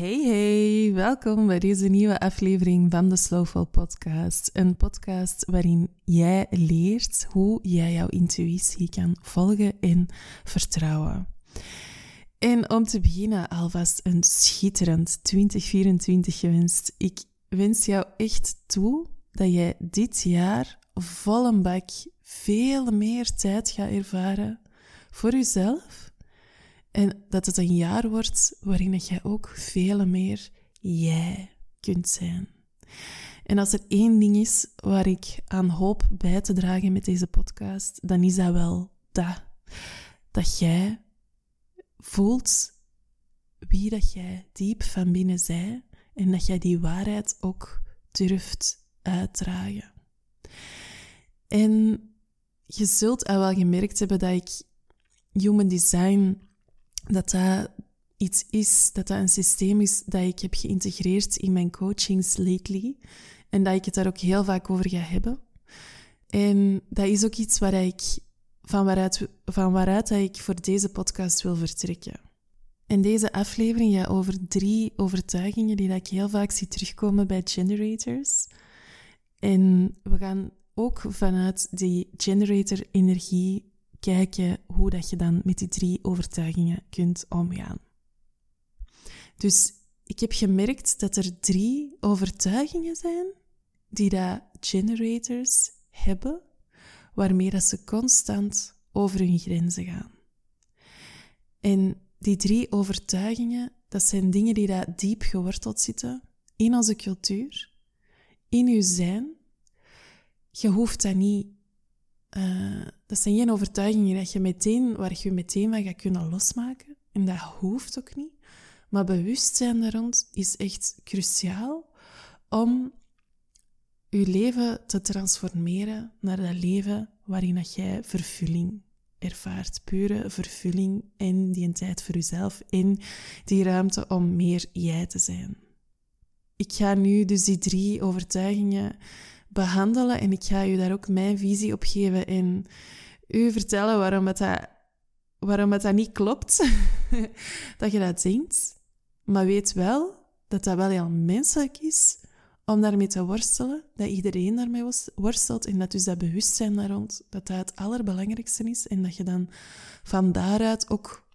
Hey hey, welkom bij deze nieuwe aflevering van de Slowful Podcast. Een podcast waarin jij leert hoe jij jouw intuïtie kan volgen en vertrouwen. En om te beginnen alvast een schitterend 2024 gewenst. Ik wens jou echt toe dat jij dit jaar vol een bak veel meer tijd gaat ervaren voor jezelf en dat het een jaar wordt waarin jij ook veel meer jij kunt zijn. En als er één ding is waar ik aan hoop bij te dragen met deze podcast, dan is dat wel dat. Dat jij voelt wie dat jij diep van binnen zij en dat jij die waarheid ook durft uitdragen. En je zult al wel gemerkt hebben dat ik human design dat dat iets is, dat dat een systeem is dat ik heb geïntegreerd in mijn coachings lately. En dat ik het daar ook heel vaak over ga hebben. En dat is ook iets waar ik, van waaruit, van waaruit dat ik voor deze podcast wil vertrekken. En deze aflevering gaat over drie overtuigingen die dat ik heel vaak zie terugkomen bij generators. En we gaan ook vanuit die generator-energie kijken hoe dat je dan met die drie overtuigingen kunt omgaan. Dus ik heb gemerkt dat er drie overtuigingen zijn die dat generators hebben, waarmee dat ze constant over hun grenzen gaan. En die drie overtuigingen, dat zijn dingen die daar diep geworteld zitten in onze cultuur, in uw zijn. Je hoeft dat niet uh, dat zijn geen overtuigingen dat je meteen, waar je meteen van gaat kunnen losmaken. En dat hoeft ook niet. Maar bewustzijn daar rond is echt cruciaal om je leven te transformeren naar dat leven waarin dat jij vervulling ervaart. Pure vervulling in die tijd voor jezelf, in die ruimte om meer jij te zijn. Ik ga nu dus die drie overtuigingen behandelen en ik ga je daar ook mijn visie op geven en u vertellen waarom het dat, waarom het dat niet klopt, dat je dat denkt. Maar weet wel dat dat wel heel menselijk is om daarmee te worstelen, dat iedereen daarmee worstelt en dat dus dat bewustzijn daar rond, dat dat het allerbelangrijkste is en dat je dan van daaruit ook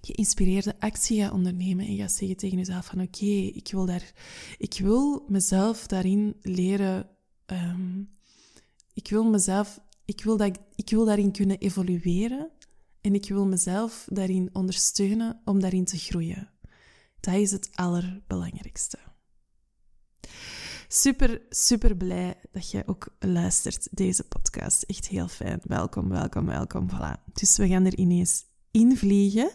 geïnspireerde actie gaat ondernemen en gaat zeggen tegen jezelf van oké, ik wil daar, ik wil mezelf daarin leren um, ik wil mezelf, ik wil, dat, ik wil daarin kunnen evolueren en ik wil mezelf daarin ondersteunen om daarin te groeien. Dat is het allerbelangrijkste. Super, super blij dat je ook luistert, deze podcast. Echt heel fijn. Welkom, welkom, welkom. Voilà. Dus we gaan er ineens invliegen.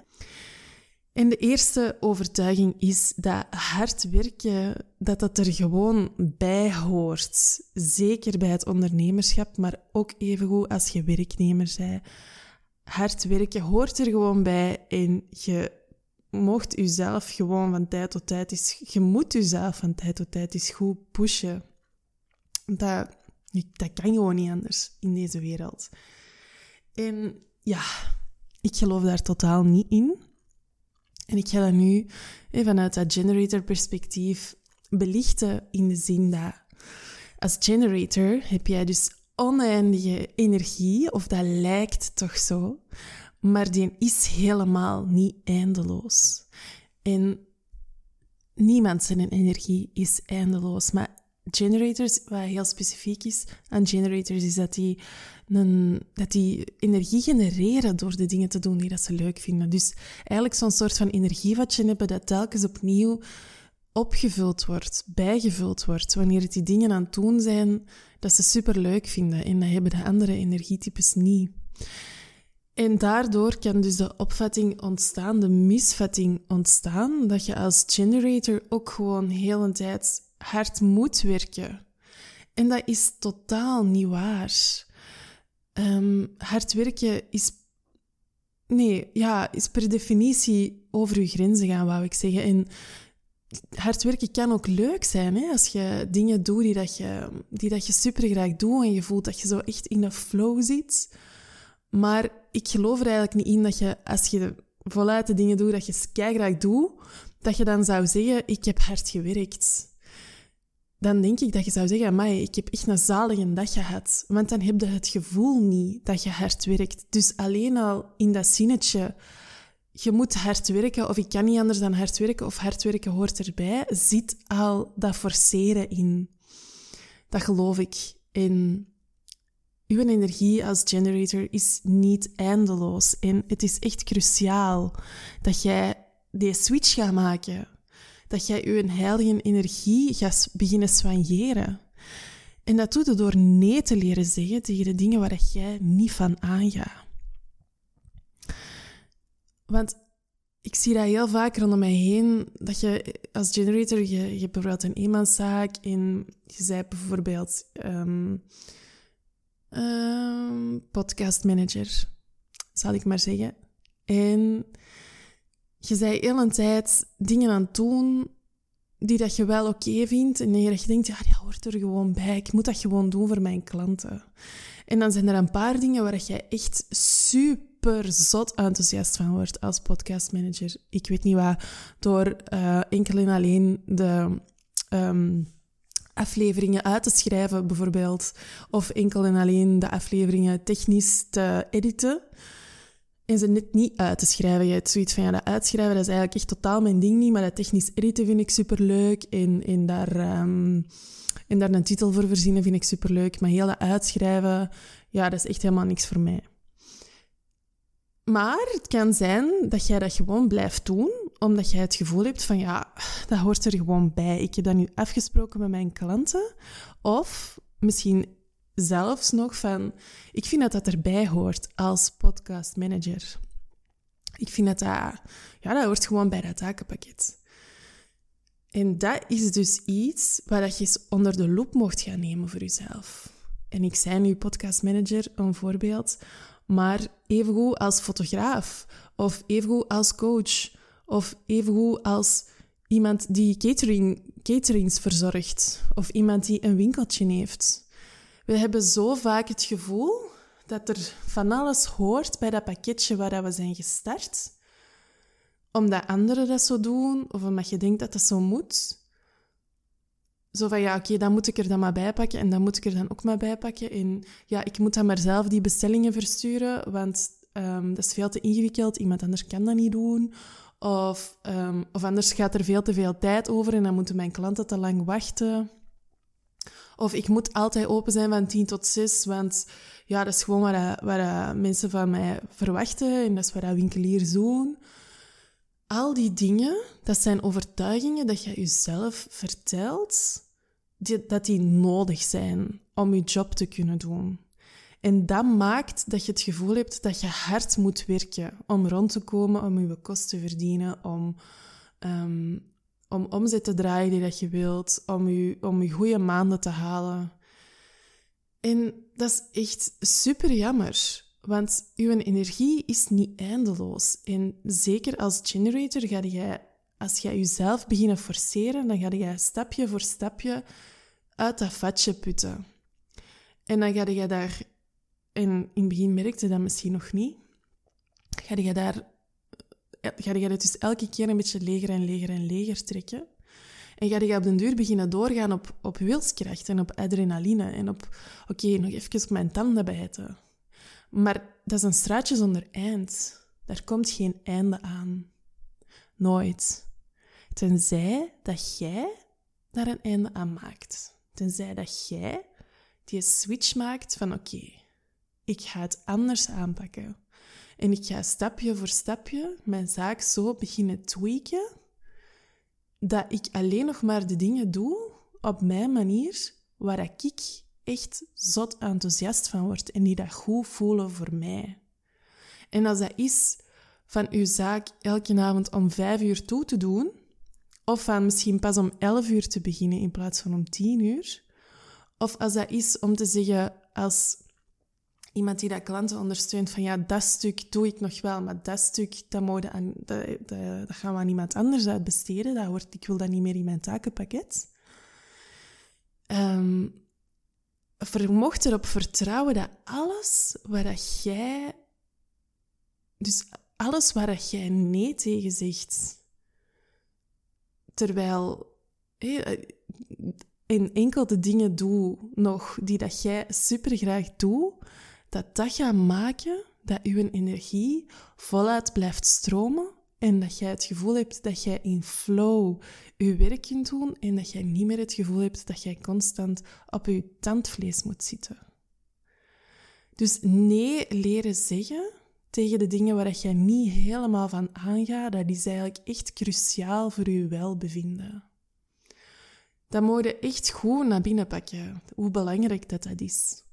En de eerste overtuiging is dat hard werken, dat dat er gewoon bij hoort. Zeker bij het ondernemerschap, maar ook evengoed als je werknemer bent. Hard werken hoort er gewoon bij en je mocht jezelf gewoon van tijd tot tijd eens... Je moet jezelf van tijd tot tijd eens goed pushen. Dat, dat kan gewoon niet anders in deze wereld. En ja, ik geloof daar totaal niet in. En ik ga dat nu vanuit dat generator-perspectief belichten in de zin dat als generator heb jij dus oneindige energie, of dat lijkt toch zo, maar die is helemaal niet eindeloos. En niemand zijn energie is eindeloos, maar generators, wat heel specifiek is aan generators, is dat die, een, dat die energie genereren door de dingen te doen die dat ze leuk vinden. Dus eigenlijk zo'n soort van energievatje hebben dat telkens opnieuw opgevuld wordt, bijgevuld wordt, wanneer het die dingen aan het doen zijn dat ze super leuk vinden. En dat hebben de andere energietypes niet. En daardoor kan dus de opvatting ontstaan, de misvatting ontstaan, dat je als generator ook gewoon heel een tijd hard moet werken. En dat is totaal niet waar. Um, hard werken is. Nee, ja, is per definitie over je grenzen gaan, wou ik zeggen. En hard werken kan ook leuk zijn, hè? als je dingen doet die, dat je, die dat je super graag doet en je voelt dat je zo echt in de flow zit. Maar ik geloof er eigenlijk niet in dat je, als je voluit de dingen doet dat je graag doet, dat je dan zou zeggen, ik heb hard gewerkt. Dan denk ik dat je zou zeggen, amai, ik heb echt een zalige dag gehad. Want dan heb je het gevoel niet dat je hard werkt. Dus alleen al in dat zinnetje, je moet hard werken, of ik kan niet anders dan hard werken, of hard werken hoort erbij, zit al dat forceren in. Dat geloof ik. En uw energie als generator is niet eindeloos. En het is echt cruciaal dat jij die switch gaat maken. Dat jij je heilige energie gaat beginnen soigneren. En dat doet je door nee te leren zeggen tegen de dingen waar jij niet van aangaat. Want ik zie dat heel vaak rondom mij heen, dat je als generator, je, je hebt bijvoorbeeld een eenmanszaak en je zei bijvoorbeeld um, um, podcastmanager, zal ik maar zeggen. En je zei heel een tijd dingen aan het doen die dat je wel oké vindt en je denkt, ja, die hoort er gewoon bij. Ik moet dat gewoon doen voor mijn klanten. En dan zijn er een paar dingen waar jij echt super zot enthousiast van wordt als podcastmanager. Ik weet niet wat, door uh, enkel en alleen de um, afleveringen uit te schrijven, bijvoorbeeld. Of enkel en alleen de afleveringen technisch te editen en ze net niet uit te schrijven. Je hebt zoiets van, ja, dat uitschrijven, dat is eigenlijk echt totaal mijn ding niet, maar dat technisch editen vind ik superleuk. En, en, daar, um, en daar een titel voor verzinnen vind ik superleuk. Maar heel dat uitschrijven, ja, dat is echt helemaal niks voor mij. Maar het kan zijn dat jij dat gewoon blijft doen, omdat jij het gevoel hebt van, ja, dat hoort er gewoon bij. Ik heb dat nu afgesproken met mijn klanten. Of misschien zelfs nog van, ik vind dat dat erbij hoort als podcastmanager. Ik vind dat dat, ja, dat hoort gewoon bij dat takenpakket. En dat is dus iets waar je eens onder de loep mocht gaan nemen voor jezelf. En ik zei nu podcastmanager, een voorbeeld, maar evengoed als fotograaf, of evengoed als coach, of evengoed als iemand die catering, caterings verzorgt, of iemand die een winkeltje heeft. We hebben zo vaak het gevoel dat er van alles hoort bij dat pakketje waar we zijn gestart. Omdat anderen dat zo doen, of omdat je denkt dat dat zo moet. Zo van, ja, oké, dan moet ik er dan maar bij pakken en dan moet ik er dan ook maar bij pakken. En ja, ik moet dan maar zelf die bestellingen versturen, want um, dat is veel te ingewikkeld. Iemand anders kan dat niet doen. Of, um, of anders gaat er veel te veel tijd over en dan moeten mijn klanten te lang wachten. Of ik moet altijd open zijn van 10 tot 6, want ja, dat is gewoon wat, wat mensen van mij verwachten en dat is wat winkeliers doen. Al die dingen, dat zijn overtuigingen dat je jezelf vertelt, die, dat die nodig zijn om je job te kunnen doen. En dat maakt dat je het gevoel hebt dat je hard moet werken om rond te komen, om je kosten te verdienen, om um, om omzet te draaien die dat je wilt, om je, om je goede maanden te halen. En dat is echt super jammer, want je energie is niet eindeloos. En zeker als generator ga je, als jij jezelf begint forceren, dan ga je stapje voor stapje uit dat vatje putten. En dan ga je daar, en in het begin merkte dat misschien nog niet, ga je daar ga je het dus elke keer een beetje leger en leger en leger trekken. En ga je op den duur beginnen doorgaan op, op wilskracht en op adrenaline en op, oké, nog even op mijn tanden bijten. Maar dat is een straatje zonder eind. Daar komt geen einde aan. Nooit. Tenzij dat jij daar een einde aan maakt. Tenzij dat jij die switch maakt van oké, ik ga het anders aanpakken. En ik ga stapje voor stapje mijn zaak zo beginnen tweaken, dat ik alleen nog maar de dingen doe op mijn manier, waar ik echt zot enthousiast van word en die dat goed voelen voor mij. En als dat is van uw zaak elke avond om vijf uur toe te doen, of van misschien pas om elf uur te beginnen in plaats van om tien uur, of als dat is om te zeggen als iemand die dat klanten ondersteunt van ja, dat stuk doe ik nog wel, maar dat stuk, dat, mode aan, dat, gaan we aan iemand anders uitbesteden. Dat hoort, ik wil dat niet meer in mijn takenpakket. Um, vermocht erop vertrouwen dat alles waar dat jij... Dus alles waar dat jij nee tegen zegt, terwijl in enkel de dingen doe nog die dat jij super graag doet, dat dat gaat maken dat je energie voluit blijft stromen en dat jij het gevoel hebt dat jij in flow je werk kunt doen en dat jij niet meer het gevoel hebt dat jij constant op je tandvlees moet zitten. Dus nee leren zeggen tegen de dingen waar jij niet helemaal van aangaat, dat is eigenlijk echt cruciaal voor je welbevinden. Dat moet je echt goed naar binnen pakken, hoe belangrijk dat, dat is.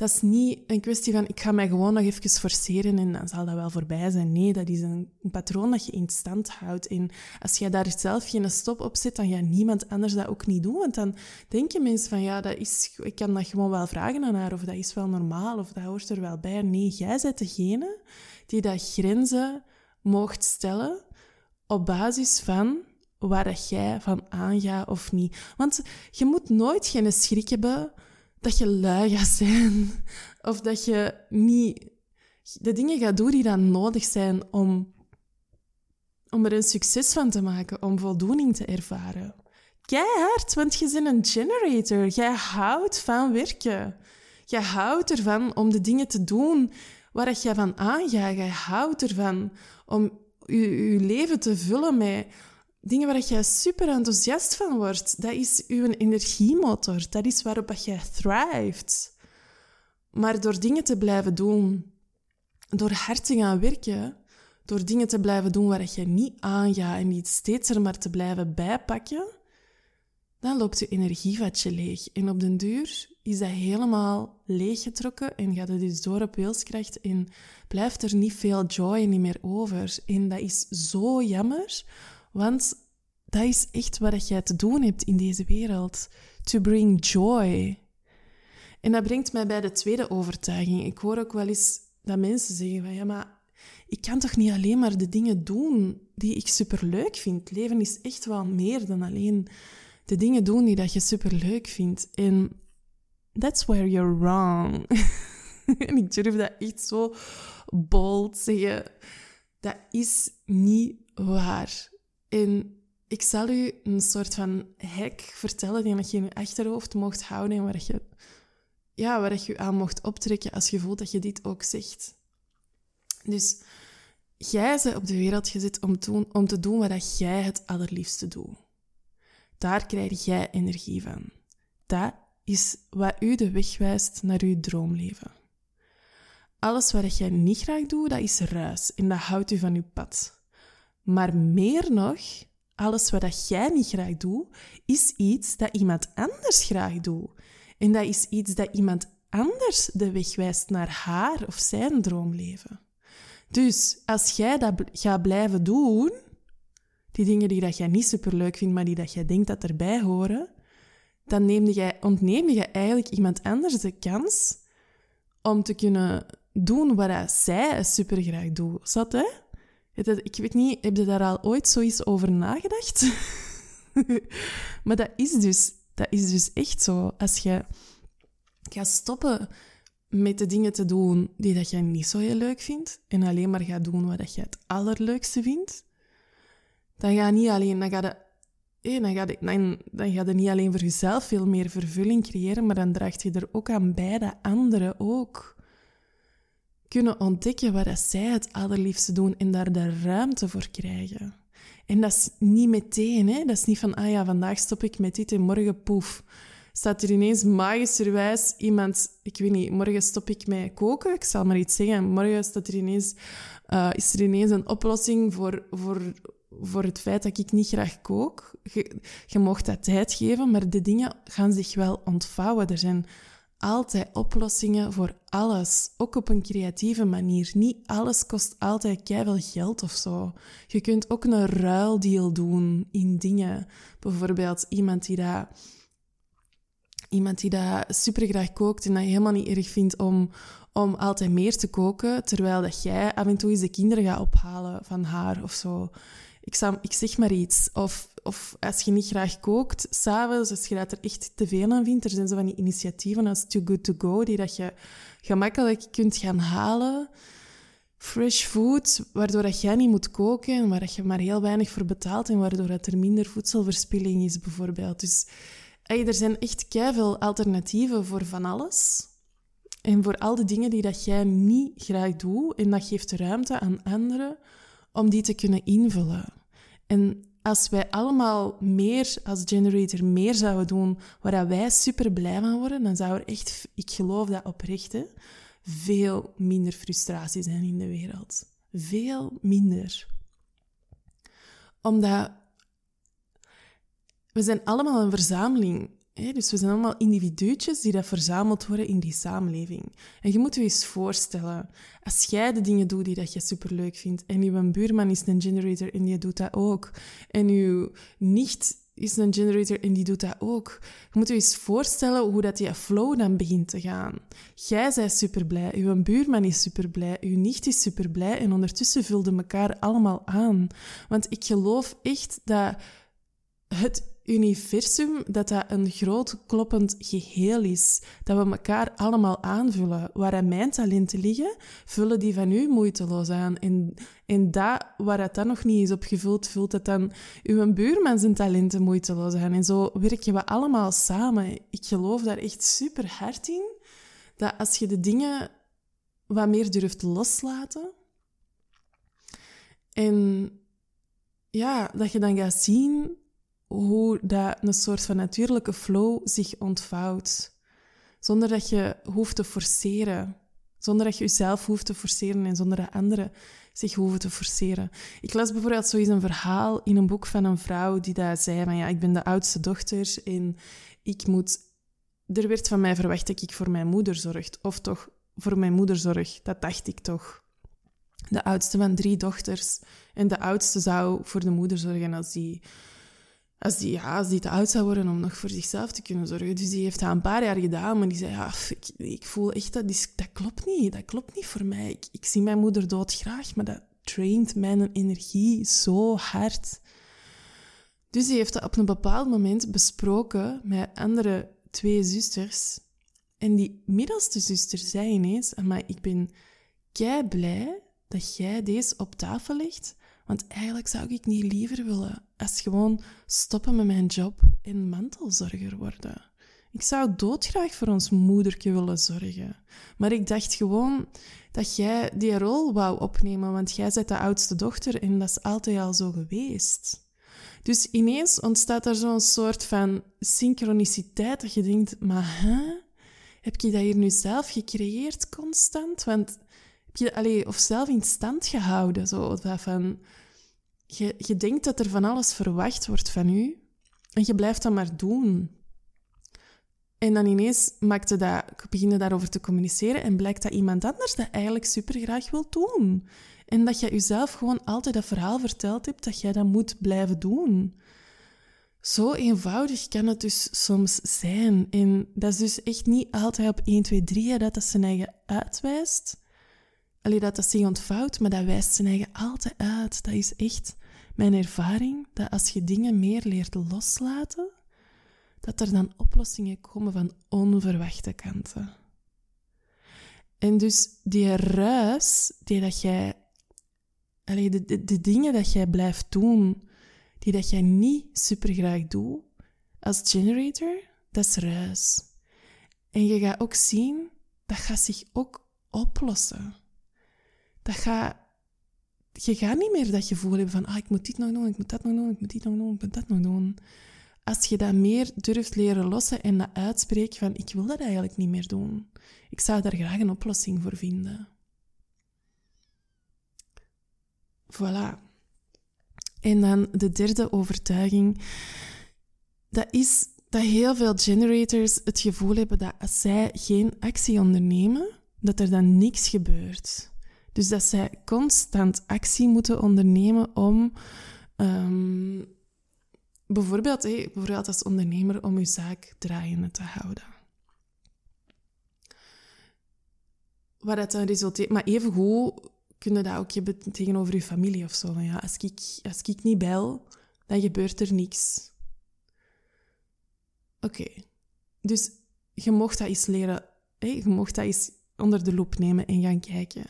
Dat is niet een kwestie van ik ga mij gewoon nog even forceren en dan zal dat wel voorbij zijn. Nee, dat is een, patroon dat je in stand houdt. En als jij daar zelf geen stop op zet, dan gaat niemand anders dat ook niet doen. Want dan denken mensen van ja, dat is, ik kan dat gewoon wel vragen aan haar of dat is wel normaal of dat hoort er wel bij. Nee, jij bent degene die dat grenzen mocht stellen op basis van waar dat jij van aangaat of niet. Want je moet nooit geen schrik hebben dat je lui gaat zijn. Of dat je niet de dingen gaat doen die dan nodig zijn om, om er een succes van te maken, om voldoening te ervaren. Keihard, want je bent een generator. Jij houdt van werken. Je houdt ervan om de dingen te doen waar je van aangaat. Jij houdt ervan om je leven te vullen met dingen waar jij super enthousiast van wordt, dat is uw energiemotor. Dat is waarop jij thrived. Maar door dingen te blijven doen, door hard te gaan werken, door dingen te blijven doen waar je niet aangaat en niet steeds er maar te blijven bijpakken, dan loopt je energievatje leeg. En op den duur is dat helemaal leeggetrokken en gaat het dus door op wilskracht en blijft er niet veel joy niet meer over. En dat is zo jammer, want dat is echt wat jij te doen hebt in deze wereld. To bring joy. En dat brengt mij bij de tweede overtuiging. Ik hoor ook wel eens dat mensen zeggen van ja, maar ik kan toch niet alleen maar de dingen doen die ik superleuk vind. Leven is echt wel meer dan alleen de dingen doen die dat je superleuk vindt. En that's where you're wrong. en ik durf dat echt zo bold zeggen. Dat is niet waar. En ik zal u een soort van hack vertellen die je in je achterhoofd mocht houden en waar je, ja, waar je aan mocht optrekken als je voelt dat je dit ook zegt. Dus jij bent op de wereld gezet om, doen, om te doen wat jij het allerliefste doet. Daar krijg jij energie van. Dat is wat u de weg wijst naar uw droomleven. Alles wat jij niet graag doet, dat is ruis en dat houdt u van uw pad. Maar meer nog, alles wat jij niet graag doet, is iets dat iemand anders graag doet. En dat is iets dat iemand anders de weg wijst naar haar of zijn droomleven. Dus als jij dat gaat blijven doen, die dingen die dat jij niet superleuk vindt, maar die dat jij denkt dat erbij horen, dan neem jij, ontneem je eigenlijk iemand anders de kans om te kunnen doen wat zij super graag doet. Zat, hè? Ik weet niet, heb je daar al ooit zoiets over nagedacht? maar dat is, dus, dat is dus echt zo. Als je gaat stoppen met de dingen te doen die dat je niet zo heel leuk vindt en alleen maar gaat doen wat je het allerleukste vindt, dan ga je niet alleen, dan ga je, eh, je, dan, ga je niet alleen voor jezelf veel meer vervulling creëren, maar dan draagt je er ook aan bij dat anderen ook kunnen ontdekken wat zij het allerliefste doen en daar de ruimte voor krijgen. En dat is niet meteen, hè? dat is niet van, ah ja, vandaag stop ik met dit en morgen poef. Staat er ineens magischerwijs iemand, ik weet niet, morgen stop ik met koken, ik zal maar iets zeggen. Morgen staat er ineens, uh, is er ineens een oplossing voor, voor, voor het feit dat ik niet graag kook. Je, je mocht dat tijd geven, maar de dingen gaan zich wel ontvouwen. Er zijn altijd oplossingen voor alles, ook op een creatieve manier. Niet alles kost altijd veel geld of zo. Je kunt ook een ruildeal doen in dingen. Bijvoorbeeld iemand die dat, iemand die dat supergraag kookt en dat je helemaal niet erg vindt om, om altijd meer te koken, terwijl dat jij af en toe eens de kinderen gaat ophalen van haar of zo. Ik, zou, ik zeg maar iets. Of of als je niet graag kookt, s'avonds, als je dat er echt te veel aan vindt, er zijn zo van die initiatieven als Too Good To Go, die dat je gemakkelijk kunt gaan halen. fresh food, waardoor dat jij niet moet koken en waar dat je maar heel weinig voor betaalt en waardoor dat er minder voedselverspilling is, bijvoorbeeld. Dus er zijn echt veel alternatieven voor van alles. En voor al de dingen die dat jij niet graag doet, en dat geeft ruimte aan anderen om die te kunnen invullen. En als wij allemaal meer als generator meer zouden doen waar wij super blij van worden, dan zou er echt, ik geloof dat oprecht, veel minder frustratie zijn in de wereld. Veel minder. Omdat we zijn allemaal een verzameling. Dus we zijn allemaal individuutjes die dat verzameld worden in die samenleving. En je moet je eens voorstellen, als jij de dingen doet die dat je superleuk vindt, en je buurman is een generator en die doet dat ook, en je nicht is een generator en die doet dat ook. Je moet je eens voorstellen hoe dat die flow dan begint te gaan. Jij bent super blij, uw buurman is super blij, uw nicht is super blij en ondertussen vulden elkaar allemaal aan. Want ik geloof echt dat het universum, dat dat een groot kloppend geheel is. Dat we elkaar allemaal aanvullen. Waar mijn talenten liggen, vullen die van u moeiteloos aan. En, en dat, waar het dan nog niet is opgevuld, vult het dan uw buurman zijn talenten moeiteloos aan. En zo werken we allemaal samen. Ik geloof daar echt super hard in. Dat als je de dingen wat meer durft loslaten... En ja, dat je dan gaat zien hoe dat een soort van natuurlijke flow zich ontvouwt. Zonder dat je hoeft te forceren. Zonder dat je jezelf hoeft te forceren en zonder dat anderen zich hoeven te forceren. Ik las bijvoorbeeld zoiets een verhaal in een boek van een vrouw die daar zei van ja, ik ben de oudste dochter en ik moet... Er werd van mij verwacht dat ik voor mijn moeder zorg. Of toch voor mijn moeder zorg. Dat dacht ik toch. De oudste van drie dochters. En de oudste zou voor de moeder zorgen als die als die, ja, als die te oud zou worden om nog voor zichzelf te kunnen zorgen. Dus die heeft dat een paar jaar gedaan, maar die zei, ja, ik, ik voel echt dat, dat klopt niet. Dat klopt niet voor mij. Ik, ik zie mijn moeder doodgraag, maar dat traint mijn energie zo hard. Dus die heeft dat op een bepaald moment besproken met andere twee zusters. En die middelste zuster zei ineens, maar ik ben kei blij dat jij deze op tafel legt, want eigenlijk zou ik niet liever willen als gewoon stoppen met mijn job en mantelzorger worden. Ik zou doodgraag voor ons moedertje willen zorgen. Maar ik dacht gewoon dat jij die rol wou opnemen, want jij bent de oudste dochter en dat is altijd al zo geweest. Dus ineens ontstaat er zo'n soort van synchroniciteit dat je denkt, maar hè? Heb je dat hier nu zelf gecreëerd constant? Want heb je dat of zelf in stand gehouden? Zo van, je, je denkt dat er van alles verwacht wordt van u en je blijft dat maar doen. En dan ineens maakte dat, daarover te communiceren en blijkt dat iemand anders dat eigenlijk super graag wil doen. En dat je jezelf gewoon altijd dat verhaal verteld hebt dat jij dat moet blijven doen. Zo eenvoudig kan het dus soms zijn. En dat is dus echt niet altijd op 1, 2, 3 dat dat zijn eigen uitwijst. Alleen dat dat zich ontvouwt, maar dat wijst zijn eigen altijd uit. Dat is echt mijn ervaring dat als je dingen meer leert loslaten, dat er dan oplossingen komen van onverwachte kanten. En dus die ruis, die dat jij, de, de, de dingen dat jij blijft doen, die dat jij niet super graag doet, als generator, dat is ruis. En je gaat ook zien, dat gaat zich ook oplossen. Dat gaat je gaat niet meer dat gevoel hebben van, ah, ik moet dit nog doen, ik moet dat nog doen, ik moet dit nog doen, ik moet dat nog doen. Als je dat meer durft leren lossen en dat uitspreekt van, ik wil dat eigenlijk niet meer doen. Ik zou daar graag een oplossing voor vinden. Voilà. En dan de derde overtuiging. Dat is dat heel veel generators het gevoel hebben dat als zij geen actie ondernemen, dat er dan niks gebeurt. Dus dat zij constant actie moeten ondernemen om um, bijvoorbeeld, hey, bijvoorbeeld als ondernemer om je zaak draaiende te houden. Wat dat dan resulteert, maar even goed kun je dat ook hebben tegenover je familie of zo. Ja, als ik, als ik niet bel, dan gebeurt er niks. Oké, dus je mocht dat eens leren, hey, je mocht dat eens onder de loep nemen en gaan kijken.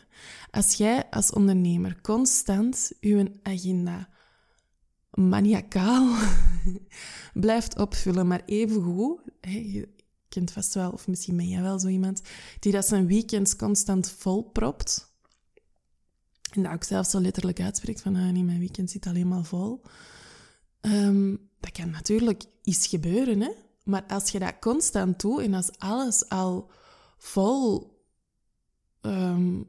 Als jij als ondernemer constant je agenda maniacaal blijft opvullen, maar evengoed, je kent vast wel, of misschien ben jij wel zo iemand, die dat zijn weekends constant volpropt. En dat ook zelfs zo letterlijk uitspreekt van, ah, nee, mijn weekend zit alleen maar vol. Ehm, dat kan natuurlijk iets gebeuren, hè. Maar als je dat constant doet en als alles al vol um,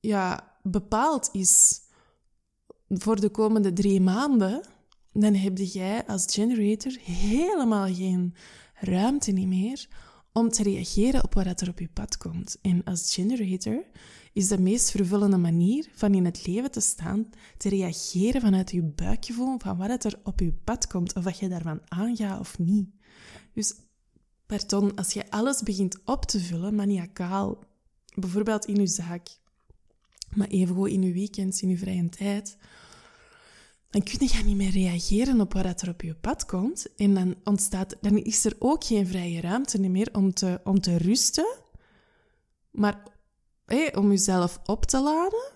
ja, bepaald is voor de komende drie maanden, dan heb jij als generator helemaal geen ruimte meer om te reageren op wat er op je pad komt. En als generator is de meest vervullende manier van in het leven te staan, te reageren vanuit je buikgevoel van wat er op je pad komt, of wat je daarvan aangaat of niet. Dus, pardon, als je alles begint op te vullen, maniacaal, bijvoorbeeld in je zaak, maar evengoed in je weekends, in je vrije tijd, dan kun je niet meer reageren op wat er op je pad komt. En dan, ontstaat, dan is er ook geen vrije ruimte meer om te, om te rusten, maar om jezelf op te laden,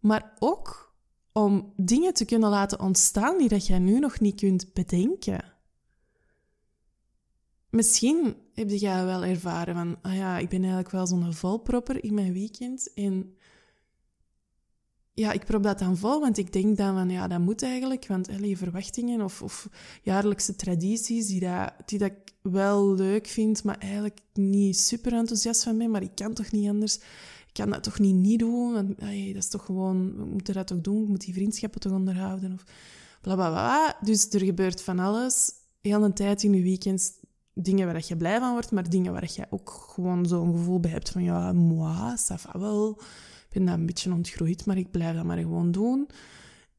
maar ook om dingen te kunnen laten ontstaan die dat jij nu nog niet kunt bedenken. Misschien heb jij wel ervaren van, ah ja, ik ben eigenlijk wel zo'n volpropper in mijn weekend. En ja, ik prop dat dan vol, want ik denk dan van, ja, dat moet eigenlijk. Want allee, verwachtingen of, of jaarlijkse tradities die, dat, die dat ik wel leuk vind, maar eigenlijk niet super enthousiast van ben, maar ik kan toch niet anders. Ik kan dat toch niet niet doen, want dat is toch gewoon, we moeten dat toch doen, ik moet die vriendschappen toch onderhouden of bla bla bla. Dus er gebeurt van alles, heel een tijd in je weekends dingen waar je blij van wordt, maar dingen waar je ook gewoon zo'n gevoel bij hebt van ja, moi, ça va wel. Ik ben dat een beetje ontgroeid, maar ik blijf dat maar gewoon doen.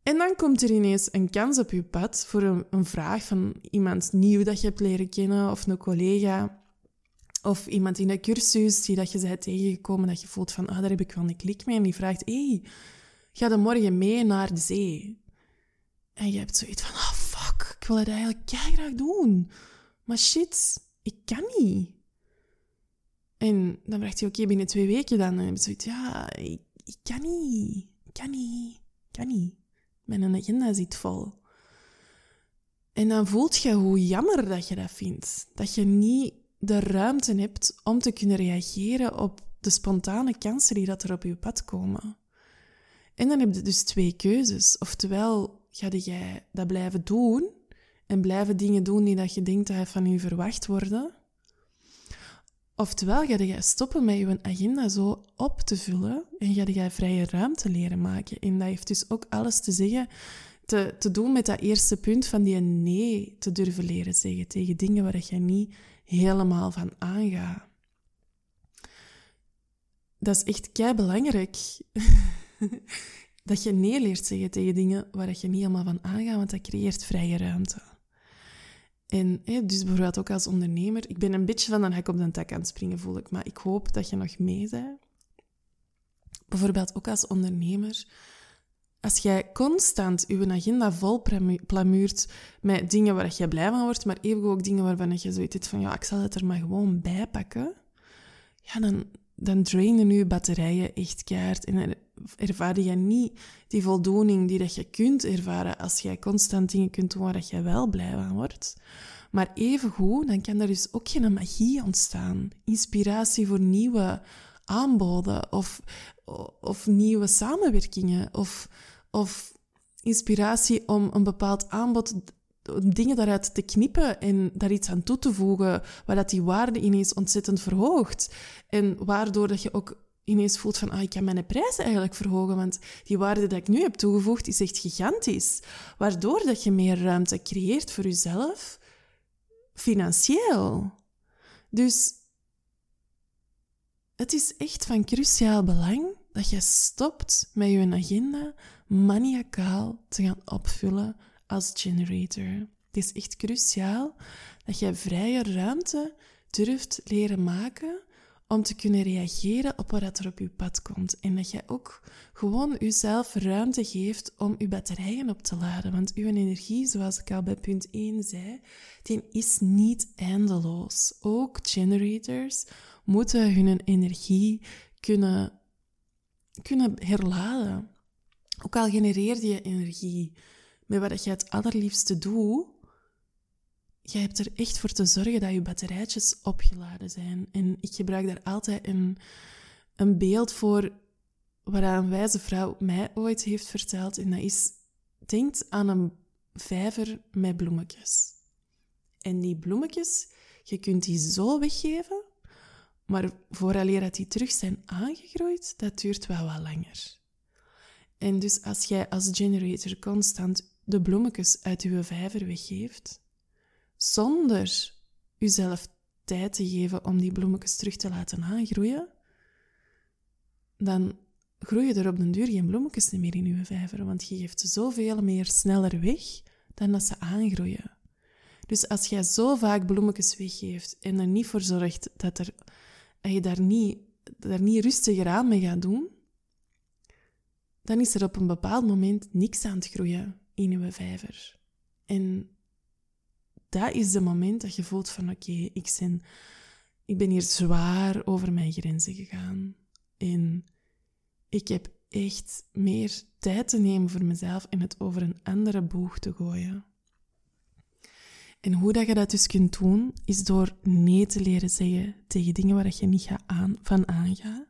En dan komt er ineens een kans op je pad voor een, een vraag van iemand nieuw dat je hebt leren kennen, of een collega, of iemand in de cursus die dat je bent tegengekomen, dat je voelt van, ah, daar heb ik wel een klik mee. En die vraagt, hey, ga dan morgen mee naar de zee? En je hebt zoiets van, ah, fuck, ik wil het eigenlijk graag doen. Maar shit, ik kan niet. En dan vraagt hij, oké, binnen twee weken dan. En je zoiets, ja, ik, kan niet. Ik kan niet. Kan niet. Mijn agenda zit vol. En dan voelt je hoe jammer dat je dat vindt. Dat je niet de ruimte hebt om te kunnen reageren op de spontane kansen die dat er op je pad komen. En dan heb je dus twee keuzes. Oftewel ga jij dat blijven doen en blijven dingen doen die dat je denkt dat van je verwacht worden. Oftewel, ga je stoppen met je agenda zo op te vullen en ga je vrije ruimte leren maken. En dat heeft dus ook alles te zeggen, te, te doen met dat eerste punt van die nee te durven leren zeggen tegen dingen waar je niet helemaal van aangaat. Dat is echt kei belangrijk. dat je nee leert zeggen tegen dingen waar je niet helemaal van aangaat, want dat creëert vrije ruimte. En dus bijvoorbeeld ook als ondernemer, ik ben een beetje van een hek op de tak aan het springen, voel ik, maar ik hoop dat je nog mee bent. Bijvoorbeeld ook als ondernemer, als jij constant je agenda vol plamuurt met dingen waar je blij van wordt, maar even ook dingen waarvan je zoiets hebt van, ja, ik zal het er maar gewoon bij pakken, ja, dan, dan drainen je batterijen echt en ervaar je niet die voldoening die dat je kunt ervaren als jij constant dingen kunt doen waar dat je wel blij van wordt. Maar evengoed, dan kan er dus ook geen magie ontstaan. Inspiratie voor nieuwe aanboden of, of nieuwe samenwerkingen of, of inspiratie om een bepaald aanbod dingen daaruit te knippen en daar iets aan toe te voegen, waar dat die waarde ineens ontzettend verhoogt. En waardoor dat je ook ineens voelt van, ah, ik kan mijn prijzen eigenlijk verhogen, want die waarde die ik nu heb toegevoegd is echt gigantisch. Waardoor dat je meer ruimte creëert voor jezelf, financieel. Dus het is echt van cruciaal belang dat je stopt met je agenda maniacaal te gaan opvullen als generator. Het is echt cruciaal dat je vrije ruimte durft leren maken om te kunnen reageren op wat er op je pad komt. En dat je ook gewoon jezelf ruimte geeft om je batterijen op te laden. Want uw energie, zoals ik al bij punt 1 zei, die is niet eindeloos. Ook generators moeten hun energie kunnen, kunnen herladen. Ook al genereer je energie met wat je het allerliefste doet, je hebt er echt voor te zorgen dat je batterijtjes opgeladen zijn. En ik gebruik daar altijd een, een beeld voor wat een wijze vrouw mij ooit heeft verteld. En dat is, denk aan een vijver met bloemetjes. En die bloemetjes, je kunt die zo weggeven, maar vooraleer dat die terug zijn aangegroeid, dat duurt wel wat langer. En dus als jij als generator constant de bloemetjes uit je vijver weggeeft, zonder jezelf tijd te geven om die bloemetjes terug te laten aangroeien, dan groeien er op den duur geen bloemetjes meer in je vijver, want je geeft ze zoveel meer sneller weg dan dat ze aangroeien. Dus als jij zo vaak bloemetjes weggeeft en er niet voor zorgt dat, er, dat je daar niet, daar niet rustiger aan mee gaat doen, dan is er op een bepaald moment niks aan het groeien in je vijver. En dat is het moment dat je voelt van oké, ik, ben, ik ben hier zwaar over mijn grenzen gegaan. En ik heb echt meer tijd te nemen voor mezelf en het over een andere boeg te gooien. En hoe dat je dat dus kunt doen, is door nee te leren zeggen tegen dingen waar je niet aan, van aangaat.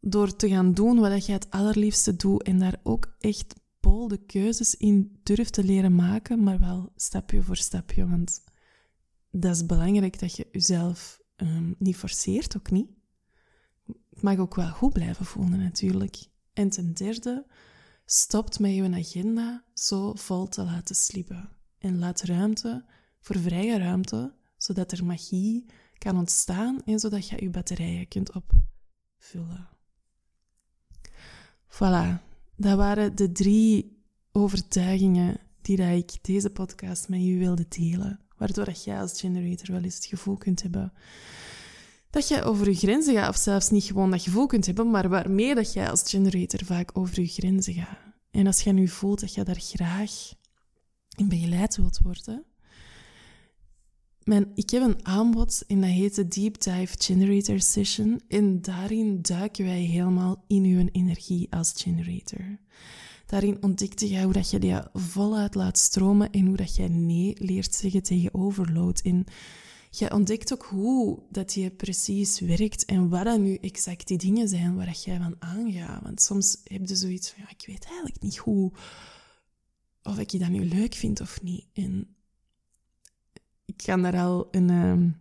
Door te gaan doen wat je het allerliefste doet en daar ook echt bolde keuzes in durft te leren maken, maar wel stapje voor stapje. Want dat is belangrijk dat je jezelf um, niet forceert, ook niet. Het mag ook wel goed blijven voelen, natuurlijk. En ten derde, stopt met je agenda zo vol te laten sliepen. En laat ruimte voor vrije ruimte, zodat er magie kan ontstaan en zodat je je batterijen kunt opvullen. Voilà, dat waren de drie overtuigingen die dat ik deze podcast met je wilde delen. Waardoor dat jij als generator wel eens het gevoel kunt hebben dat je over je grenzen gaat. Of zelfs niet gewoon dat gevoel kunt hebben, maar waarmee dat jij als generator vaak over je grenzen gaat. En als je nu voelt dat je daar graag in begeleid wilt worden, mijn, ik heb een aanbod en dat heet de Deep Dive Generator Session. En daarin duiken wij helemaal in uw energie als generator. Daarin ontdekte jij hoe dat je die voluit laat stromen en hoe dat jij nee leert zeggen tegen overload. En jij ontdekt ook hoe dat je precies werkt en wat dan nu exact die dingen zijn waar dat jij van aangaat. Want soms heb je zoiets van, ja, ik weet eigenlijk niet hoe, of ik je dat nu leuk vind of niet. En ik ga daar al een, uh,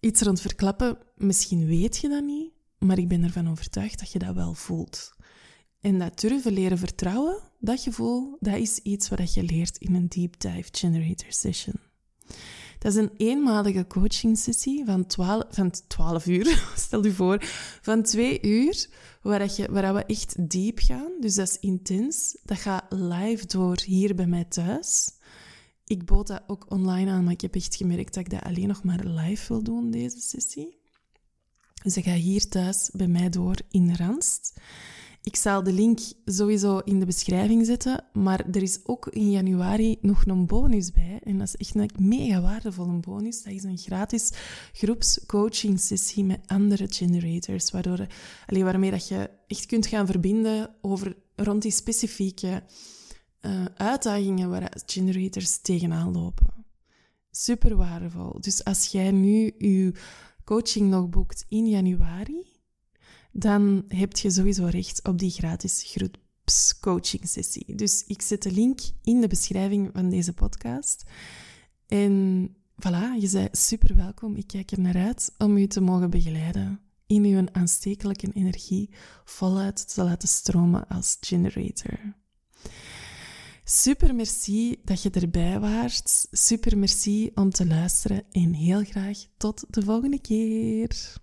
iets rond verklappen. Misschien weet je dat niet, maar ik ben ervan overtuigd dat je dat wel voelt. En dat durven leren vertrouwen, dat gevoel, dat is iets wat je leert in een Deep Dive Generator Session. Dat is een eenmalige coaching sessie van 12, van 12 uur, stel je voor, van 2 uur, waar, je, waar we echt diep gaan. Dus dat is intens. Dat gaat live door hier bij mij thuis. Ik bood dat ook online aan, maar ik heb echt gemerkt dat ik dat alleen nog maar live wil doen, deze sessie. Dus ik ga hier thuis bij mij door in Randst. Ik zal de link sowieso in de beschrijving zetten, maar er is ook in januari nog een bonus bij. En dat is echt een mega waardevolle bonus. Dat is een gratis groepscoaching sessie met andere generators, waardoor, alleen waarmee dat je echt kunt gaan verbinden over rond die specifieke uh, uitdagingen waar generators tegenaan lopen. Super waardevol. Dus als jij nu je coaching nog boekt in januari, dan heb je sowieso recht op die gratis groepscoaching sessie. Dus ik zet de link in de beschrijving van deze podcast. En voilà, je bent super welkom. Ik kijk er naar uit om u te mogen begeleiden in uw aanstekelijke energie voluit te laten stromen als generator. Super merci dat je erbij waart. Super merci om te luisteren en heel graag tot de volgende keer.